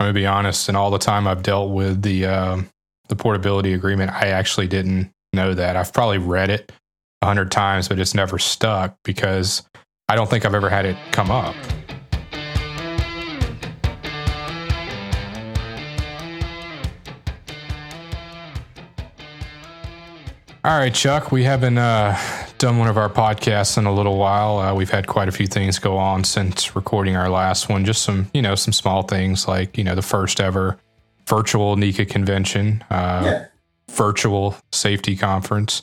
I'm gonna be honest. In all the time I've dealt with the um, the portability agreement, I actually didn't know that. I've probably read it a hundred times, but it's never stuck because I don't think I've ever had it come up. All right, Chuck, we haven't uh, done one of our podcasts in a little while. Uh, we've had quite a few things go on since recording our last one. Just some, you know, some small things like, you know, the first ever virtual NECA convention, uh, yeah. virtual safety conference,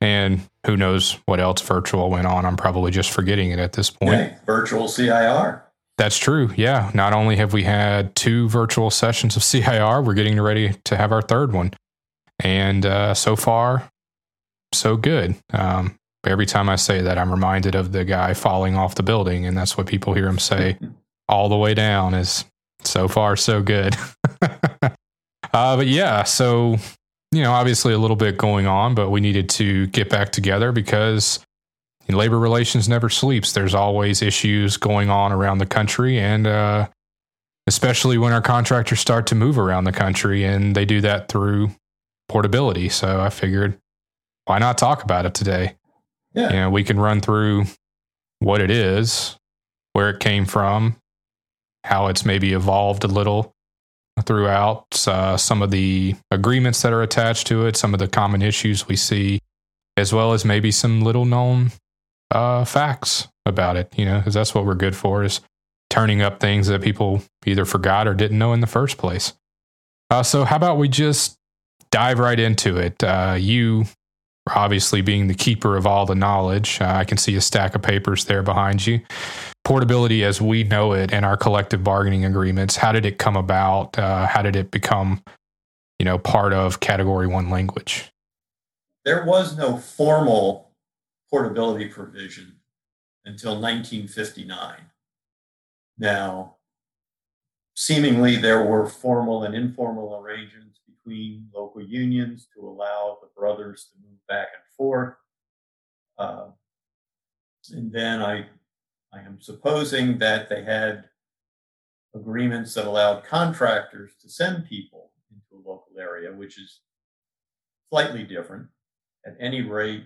and who knows what else virtual went on. I'm probably just forgetting it at this point. Virtual CIR. That's true. Yeah. Not only have we had two virtual sessions of CIR, we're getting ready to have our third one. And uh, so far, so good. Um, every time I say that, I'm reminded of the guy falling off the building, and that's what people hear him say all the way down. Is so far so good. uh, but yeah, so you know, obviously a little bit going on, but we needed to get back together because labor relations never sleeps. There's always issues going on around the country, and uh, especially when our contractors start to move around the country, and they do that through portability. So I figured why not talk about it today? Yeah. You know, we can run through what it is, where it came from, how it's maybe evolved a little throughout, uh, some of the agreements that are attached to it, some of the common issues we see, as well as maybe some little known uh, facts about it, you know, because that's what we're good for is turning up things that people either forgot or didn't know in the first place. Uh, so, how about we just dive right into it? Uh, you obviously being the keeper of all the knowledge. Uh, I can see a stack of papers there behind you. Portability as we know it and our collective bargaining agreements, how did it come about? Uh, how did it become, you know, part of category one language? There was no formal portability provision until 1959. Now, seemingly there were formal and informal arrangements between local unions to allow the brothers to back and forth. Uh, and then I, I am supposing that they had agreements that allowed contractors to send people into a local area, which is slightly different. At any rate,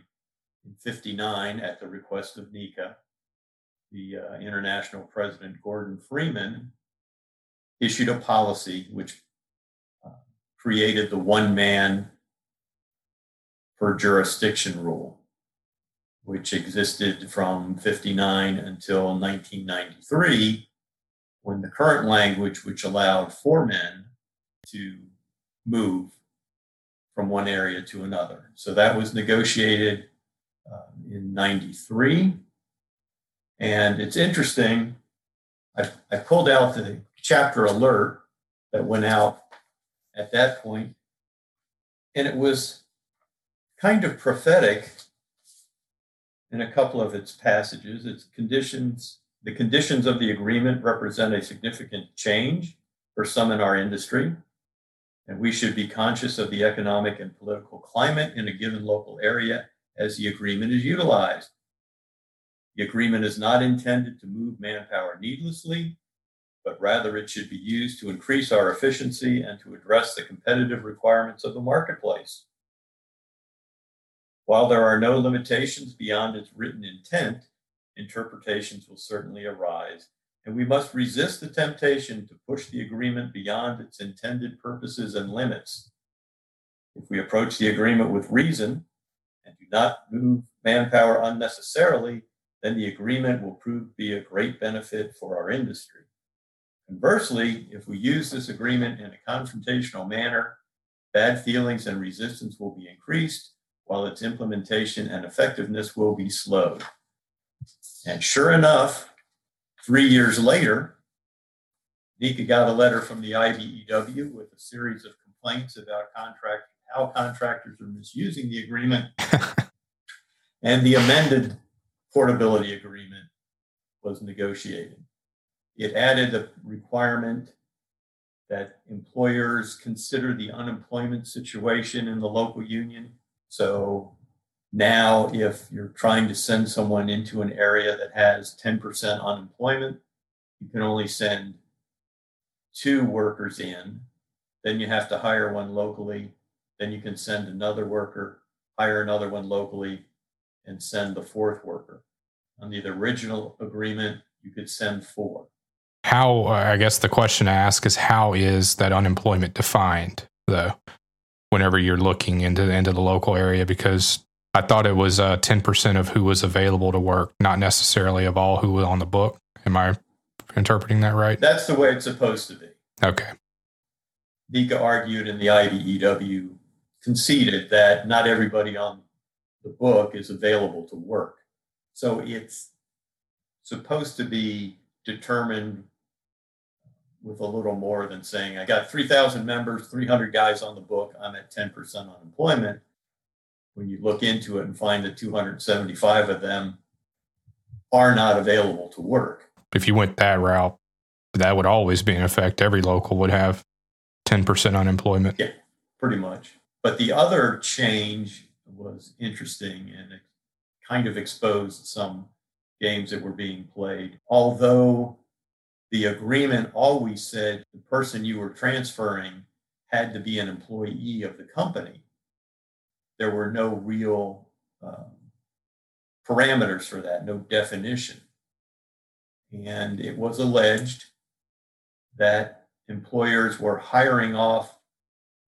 in 59, at the request of NECA, the uh, international president Gordon Freeman issued a policy which created the one man jurisdiction rule, which existed from 59 until 1993, when the current language, which allowed four men to move from one area to another. So that was negotiated uh, in 93. And it's interesting, I, I pulled out the chapter alert that went out at that. And it was kind of prophetic in a couple of its passages. Its conditions, the conditions of the agreement represent a significant change for some in our industry. And we should be conscious of the economic and political climate in a given local area as the agreement is utilized. The agreement is not intended to move manpower needlessly but rather it should be used to increase our efficiency and to address the competitive requirements of the marketplace. While there are no limitations beyond its written intent, interpretations will certainly arise, and we must resist the temptation to push the agreement beyond its intended purposes and limits. If we approach the agreement with reason and do not move manpower unnecessarily, then the agreement will prove to be a great benefit for our industry. Conversely, if we use this agreement in a confrontational manner, bad feelings and resistance will be increased, while its implementation and effectiveness will be slowed. And sure enough, three years later, NECA got a letter from the IBEW with a series of complaints about contract, how contractors are misusing the agreement. and the amended portability agreement was negotiated. It added a requirement that employers consider the unemployment situation in the local union. So now, if you're trying to send someone into an area that has 10% unemployment, you can only send two workers in, then you have to hire one locally, then you can send another worker, hire another one locally, and send the fourth worker. Under the original agreement, you could send four. How, uh, I guess the question to ask is how is that unemployment defined, though, whenever you're looking into, into the local area? Because I thought it was uh, 10% of who was available to work, not necessarily of all who was on the book. Am I interpreting that right? That's the way it's supposed to be. Okay. NECA argued and the IBEW conceded that not everybody on the book is available to work. So it's supposed to be determined with a little more than saying, I got 3,000 members, 300 guys on the book, I'm at 10% unemployment. When you look into it and find that 275 of them are not available to work. If you went that route, that would always be in effect. Every local would have 10% unemployment. Yeah, pretty much. But the other change was interesting and it kind of exposed some games that were being played. Although the agreement always said the person you were transferring had to be an employee of the company, there were no real um, parameters for that, no definition. And it was alleged that employers were hiring off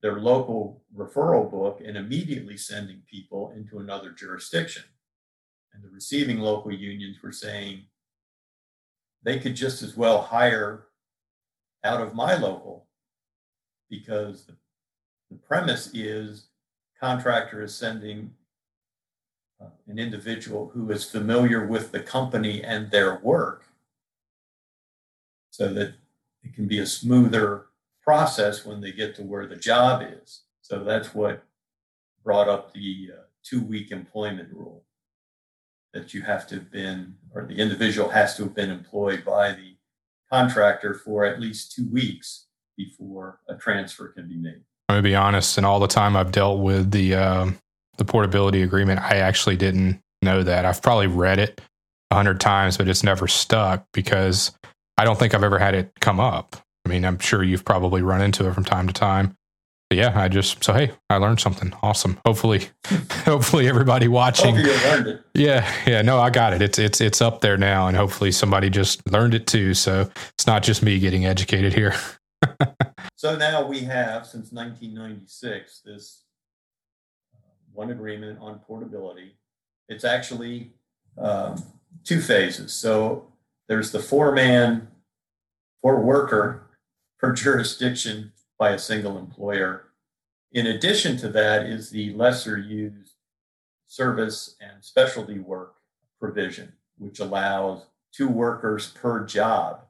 their local referral book and immediately sending people into another jurisdiction. And the receiving local unions were saying they could just as well hire out of my local because the, the premise is contractor is sending uh, an individual who is familiar with the company and their work so that it can be a smoother process when they get to where the job is. So that's what brought up the uh, two week employment rule that you have to have been, or the individual has to have been employed by the contractor for at least two weeks before a transfer can be made. I'm gonna be honest, and all the time I've dealt with the um, the portability agreement, I actually didn't know that. I've probably read it a hundred times, but it's never stuck because I don't think I've ever had it come up. I mean, I'm sure you've probably run into it from time to time. But yeah, I just so hey, I learned something awesome. Hopefully, hopefully everybody watching. Hope you learned it. Yeah, yeah, no, I got it. It's it's it's up there now, and hopefully somebody just learned it too. So it's not just me getting educated here. so now we have since 1996 this uh, one agreement on portability. It's actually um, two phases. So there's the four man, four worker per jurisdiction by a single employer. In addition to that is the lesser used service and specialty work provision, which allows two workers per job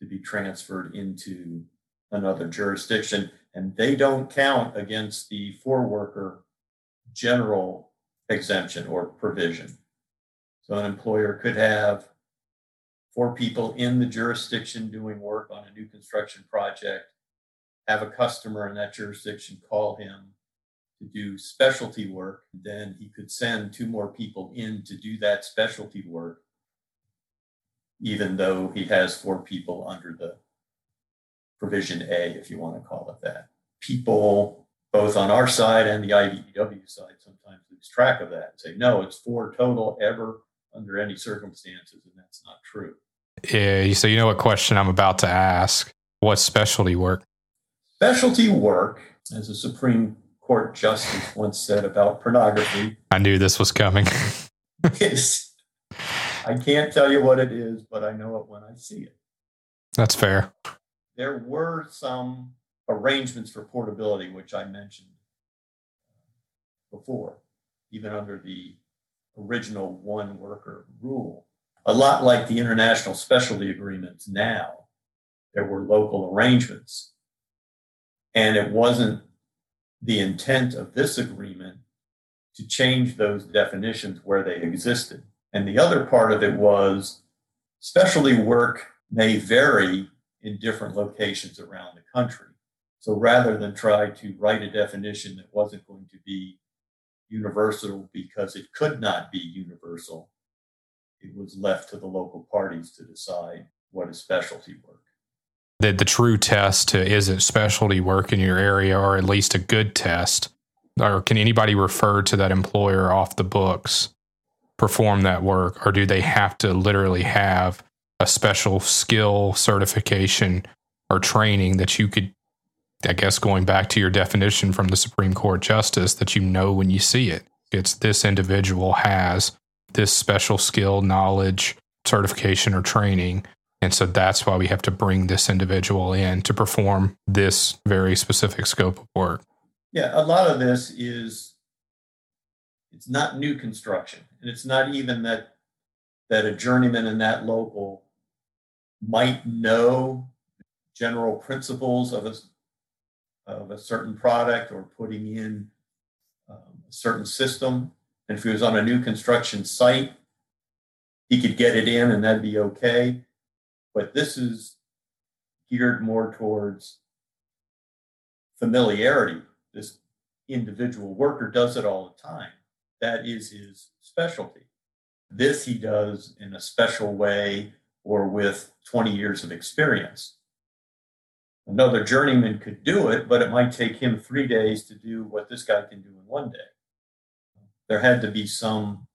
to be transferred into another jurisdiction. And they don't count against the four worker general exemption or provision. So an employer could have four people in the jurisdiction doing work on a new construction project, have a customer in that jurisdiction call him to do specialty work, then he could send two more people in to do that specialty work, even though he has four people under the provision A, if you want to call it that. People, both on our side and the IBEW side, sometimes lose track of that and say, no, it's four total ever under any circumstances, and that's not true. Yeah, so you know what question I'm about to ask? What specialty work? Specialty work, as a Supreme Court justice once said about pornography. I knew this was coming. is, I can't tell you what it is, but I know it when I see it. That's fair. There were some arrangements for portability, which I mentioned uh, before, even under the original one worker rule. A lot like the international specialty agreements now, there were local arrangements. And it wasn't the intent of this agreement to change those definitions where they existed. And the other part of it was specialty work may vary in different locations around the country. So rather than try to write a definition that wasn't going to be universal because it could not be universal, it was left to the local parties to decide what is specialty work. The, the true test to is it specialty work in your area or at least a good test? Or can anybody refer to that employer off the books perform that work? Or do they have to literally have a special skill certification or training that you could, I guess, going back to your definition from the Supreme Court Justice, that you know when you see it? It's this individual has this special skill, knowledge, certification, or training and so that's why we have to bring this individual in to perform this very specific scope of work. Yeah, a lot of this is it's not new construction. And it's not even that that a journeyman in that local might know general principles of a, of a certain product or putting in um, a certain system. And if he was on a new construction site, he could get it in and that'd be okay but this is geared more towards familiarity. This individual worker does it all the time. That is his specialty. This he does in a special way or with 20 years of experience. Another journeyman could do it, but it might take him three days to do what this guy can do in one day. There had to be some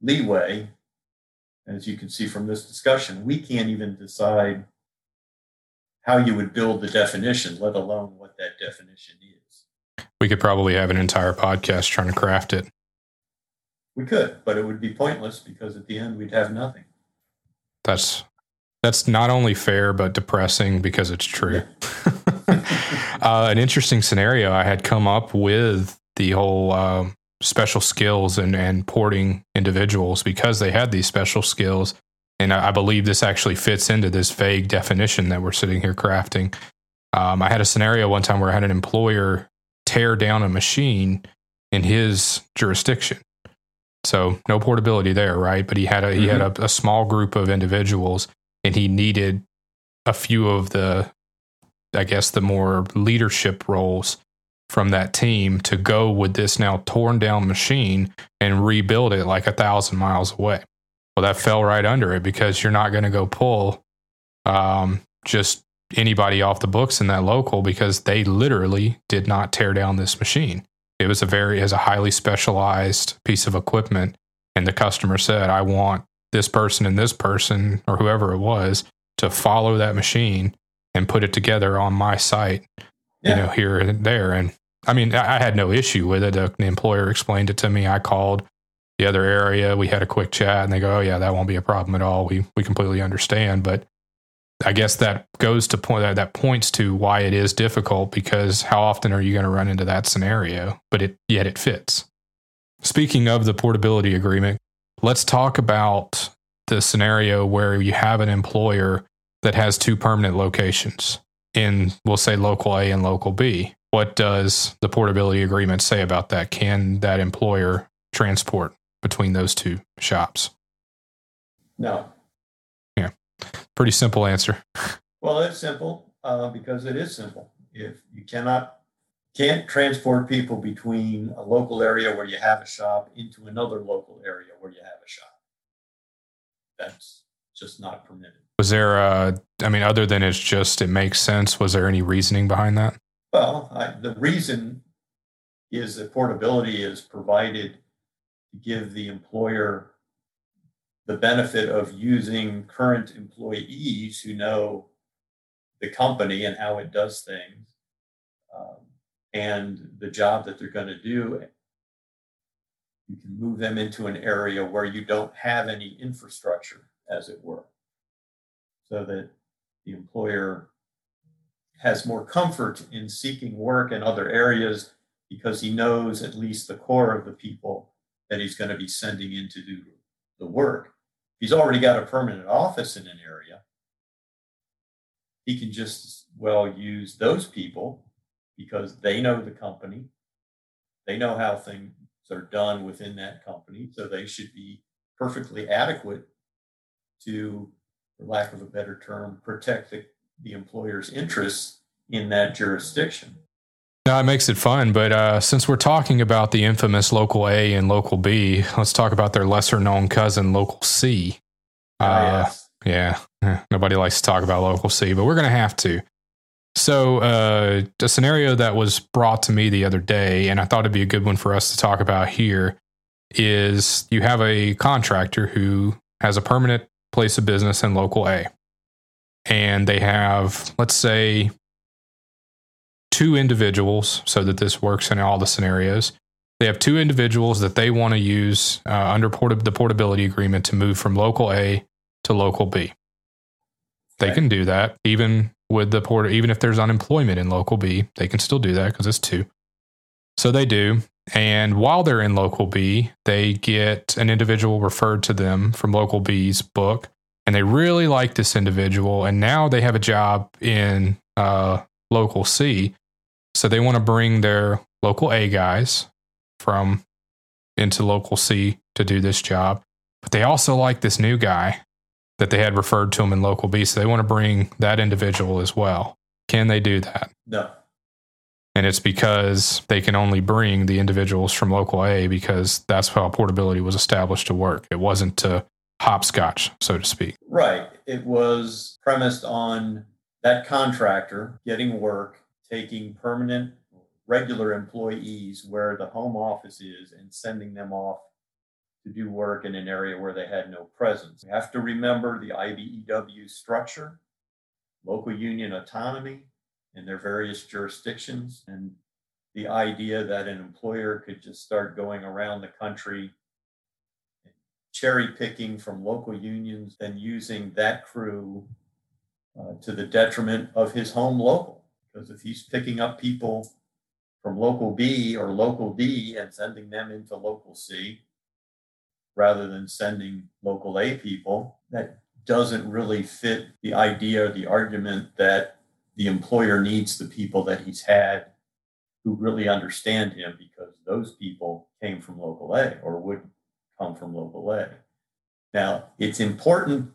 leeway as you can see from this discussion, we can't even decide how you would build the definition, let alone what that definition is. We could probably have an entire podcast trying to craft it. We could, but it would be pointless because at the end we'd have nothing. That's that's not only fair but depressing because it's true. uh, an interesting scenario I had come up with the whole um, special skills and, and porting individuals because they had these special skills. And I, I believe this actually fits into this vague definition that we're sitting here crafting. Um, I had a scenario one time where I had an employer tear down a machine in his jurisdiction. So no portability there, right? But he had a mm-hmm. he had mm-hmm. a, a small group of individuals, and he needed a few of the, I guess, the more leadership roles from that team to go with this now torn down machine and rebuild it like a thousand miles away. Well, that fell right under it because you're not going to go pull um, just anybody off the books in that local because they literally did not tear down this machine. It was a very, as a highly specialized piece of equipment. And the customer said, I want this person and this person or whoever it was to follow that machine and put it together on my site yeah. you know, here and there. And I mean, I had no issue with it. The employer explained it to me. I called the other area. We had a quick chat and they go, Oh yeah, that won't be a problem at all. We, we completely understand. But I guess that goes to point that, that points to why it is difficult because how often are you going to run into that scenario? But it, yet it fits. Speaking of the portability agreement, let's talk about the scenario where you have an employer that has two permanent locations in, we'll say, local A and local B. What does the portability agreement say about that? Can that employer transport between those two shops? No. Yeah. Pretty simple answer. Well, it's simple uh, because it is simple. If you cannot can't transport people between a local area where you have a shop into another local area where you have a shop, that's just not permitted. Was there, a, I mean, other than it's just it makes sense, was there any reasoning behind that? Well, I, the reason is that portability is provided to give the employer the benefit of using current employees who know the company and how it does things um, and the job that they're going to do. You can move them into an area where you don't have any infrastructure, as it were so that the employer has more comfort in seeking work in other areas because he knows at least the core of the people that he's going to be sending in to do the work. He's already got a permanent office in an area. He can just well use those people because they know the company. They know how things are done within that company. So they should be perfectly adequate to for lack of a better term, protect the, the employer's interests in that jurisdiction. Now it makes it fun, but uh, since we're talking about the infamous local A and local B, let's talk about their lesser known cousin, local C. Ah, uh, yes. Yeah. Nobody likes to talk about local C, but we're going to have to. So, uh, a scenario that was brought to me the other day, and I thought it'd be a good one for us to talk about here, is you have a contractor who has a permanent place of business in local A. And they have, let's say, two individuals, so that this works in all the scenarios. They have two individuals that they want to use uh, under port- the portability agreement to move from local A to local B. They can do that even with the port, even if there's unemployment in local B, they can still do that because it's two. So they do. And while they're in local B, they get an individual referred to them from local B's book, and they really like this individual. And now they have a job in uh, local C. So they want to bring their local A guys from into local C to do this job. But they also like this new guy that they had referred to them in local B. So they want to bring that individual as well. Can they do that? No. And it's because they can only bring the individuals from local A because that's how portability was established to work. It wasn't to hopscotch, so to speak. Right. It was premised on that contractor getting work, taking permanent, regular employees where the home office is and sending them off to do work in an area where they had no presence. You have to remember the IBEW structure, local union autonomy in their various jurisdictions, and the idea that an employer could just start going around the country cherry picking from local unions and using that crew uh, to the detriment of his home local. Because if he's picking up people from local B or local D and sending them into local C, rather than sending local A people, that doesn't really fit the idea or the argument that the employer needs the people that he's had who really understand him because those people came from local A or would come from local A. Now, it's important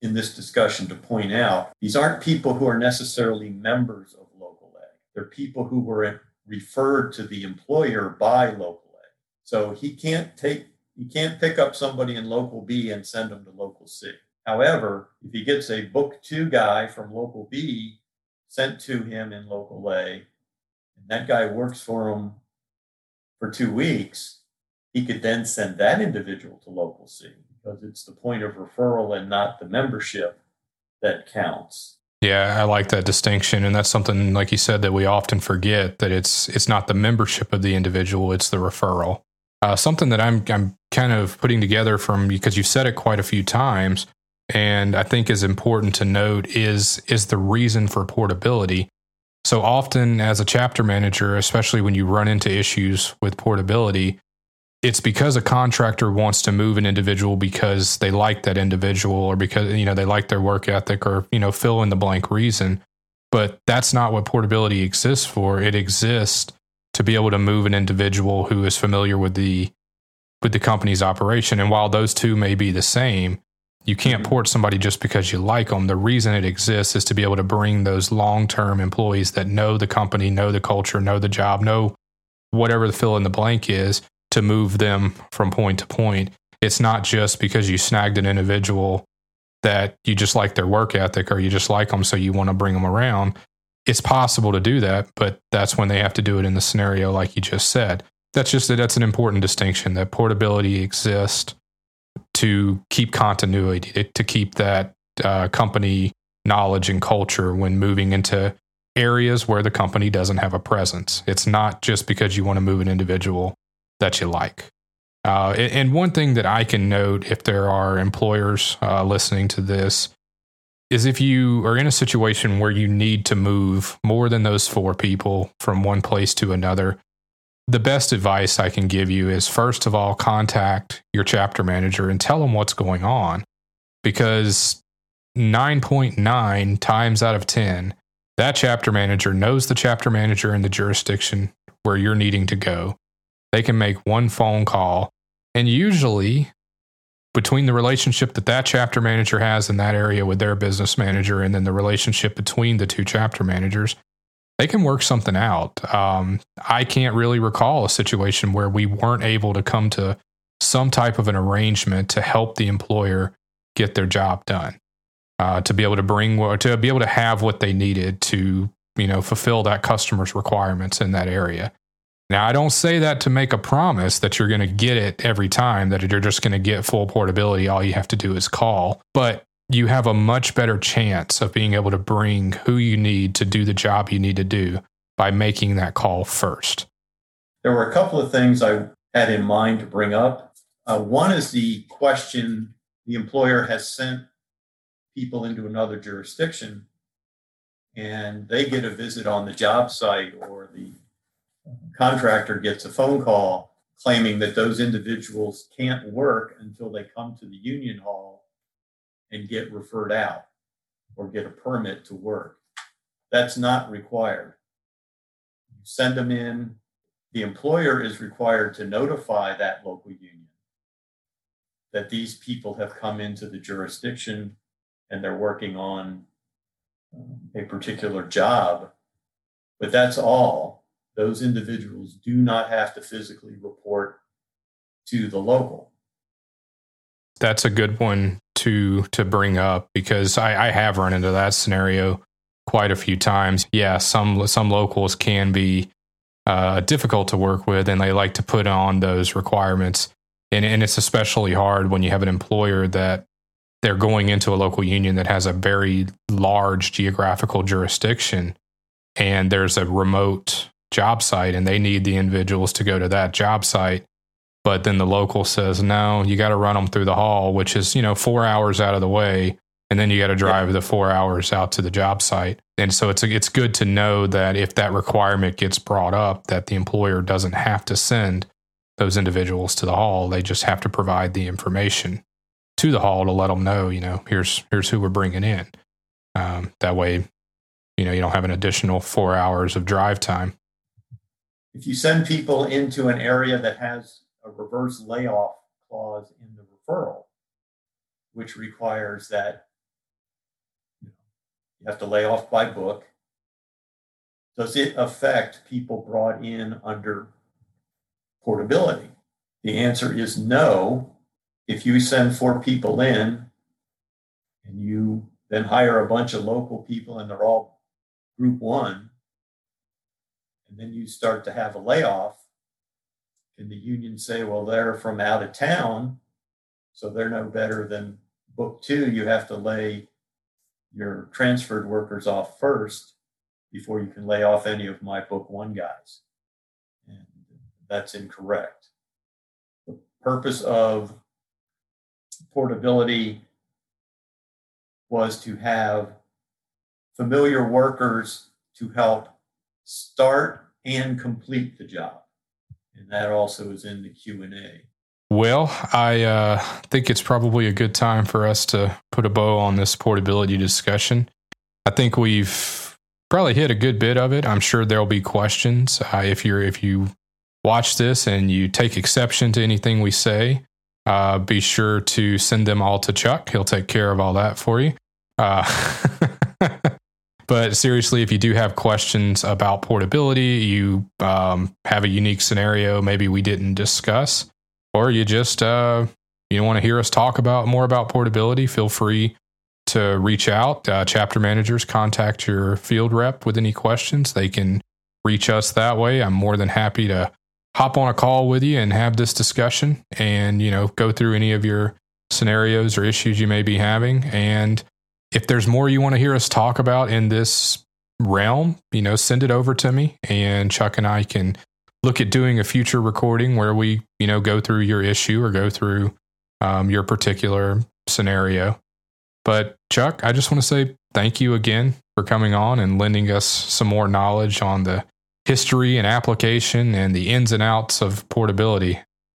in this discussion to point out these aren't people who are necessarily members of local A. They're people who were referred to the employer by local A. So he can't take he can't pick up somebody in local B and send them to local C. However, if he gets a book two guy from local B sent to him in local A, and that guy works for him for two weeks, he could then send that individual to local C because it's the point of referral and not the membership that counts. Yeah, I like that distinction, and that's something like you said that we often forget that it's it's not the membership of the individual; it's the referral. Uh, something that I'm I'm kind of putting together from because you've said it quite a few times, and I think is important to note is is the reason for portability. So often, as a chapter manager, especially when you run into issues with portability, it's because a contractor wants to move an individual because they like that individual or because you know they like their work ethic or you know fill in the blank reason. But that's not what portability exists for. It exists to be able to move an individual who is familiar with the with the company's operation. And while those two may be the same, you can't port somebody just because you like them. The reason it exists is to be able to bring those long term employees that know the company, know the culture, know the job, know whatever the fill in the blank is to move them from point to point. It's not just because you snagged an individual that you just like their work ethic or you just like them, so you want to bring them around it's possible to do that, but that's when they have to do it in the scenario like you just said. That's just that that's an important distinction that portability exists to keep continuity, to keep that uh, company knowledge and culture when moving into areas where the company doesn't have a presence. It's not just because you want to move an individual that you like. Uh, and one thing that I can note if there are employers uh, listening to this is if you are in a situation where you need to move more than those four people from one place to another, the best advice I can give you is first of all, contact your chapter manager and tell them what's going on because 9.9 times out of 10, that chapter manager knows the chapter manager in the jurisdiction where you're needing to go. They can make one phone call. And usually between the relationship that that chapter manager has in that area with their business manager and then the relationship between the two chapter managers, they can work something out. Um, I can't really recall a situation where we weren't able to come to some type of an arrangement to help the employer get their job done, uh, to be able to bring to be able to have what they needed to you know fulfill that customer's requirements in that area. Now, I don't say that to make a promise that you're going to get it every time, that you're just going to get full portability. All you have to do is call. But you have a much better chance of being able to bring who you need to do the job you need to do by making that call first. There were a couple of things I had in mind to bring up. Uh, one is the question the employer has sent people into another jurisdiction and they get a visit on the job site or the contractor gets a phone call claiming that those individuals can't work until they come to the union hall and get referred out or get a permit to work. That's not required. You send them in, the employer is required to notify that local union that these people have come into the jurisdiction and they're working on um, a particular job. But that's all. Those individuals do not have to physically report to the local. That's a good one to to bring up because I, I have run into that scenario quite a few times. Yeah, some some locals can be uh, difficult to work with, and they like to put on those requirements. And, and it's especially hard when you have an employer that they're going into a local union that has a very large geographical jurisdiction, and there's a remote job site, and they need the individuals to go to that job site. But then the local says, no, you got to run them through the hall, which is, you know, four hours out of the way and then you got to drive the four hours out to the job site. And so it's it's good to know that if that requirement gets brought up, that the employer doesn't have to send those individuals to the hall; they just have to provide the information to the hall to let them know, you know, here's here's who we're bringing in. Um, that way, you know, you don't have an additional four hours of drive time. If you send people into an area that has a reverse layoff clause in the referral, which requires that you have to lay off by book. Does it affect people brought in under portability? The answer is no. If you send four people in and you then hire a bunch of local people and they're all group one, and then you start to have a layoff, can the union say, well, they're from out of town, so they're no better than book two? You have to lay your transferred workers off first before you can lay off any of my book one guys. And that's incorrect. The purpose of portability was to have familiar workers to help start and complete the job. And that also is in the Q&A. Well, I uh, think it's probably a good time for us to put a bow on this portability discussion. I think we've probably hit a good bit of it. I'm sure there'll be questions. Uh, if you're if you watch this and you take exception to anything we say, uh, be sure to send them all to Chuck. He'll take care of all that for you. But seriously, if you do have questions about portability, you um, have a unique scenario maybe we didn't discuss or you just uh, you want to hear us talk about more about portability, feel free to reach out. Uh, chapter managers contact your field rep with any questions. They can reach us that way. I'm more than happy to hop on a call with you and have this discussion and you know go through any of your scenarios or issues you may be having and if there's more you want to hear us talk about in this realm you know send it over to me and chuck and i can look at doing a future recording where we, you know, go through your issue or go through um, your particular scenario. But Chuck, I just want to say thank you again for coming on and lending us some more knowledge on the history and application and the ins and outs of portability.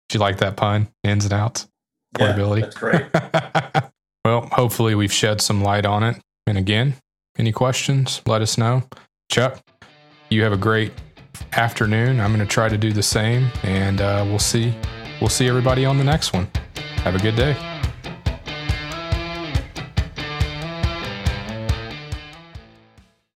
Did you like that pun? Ins and outs? Portability. Yeah, that's great. well, hopefully we've shed some light on it. And again, any questions, let us know. Chuck, you have a great afternoon. I'm going to try to do the same, and uh, we'll see. We'll see everybody on the next one. Have a good day.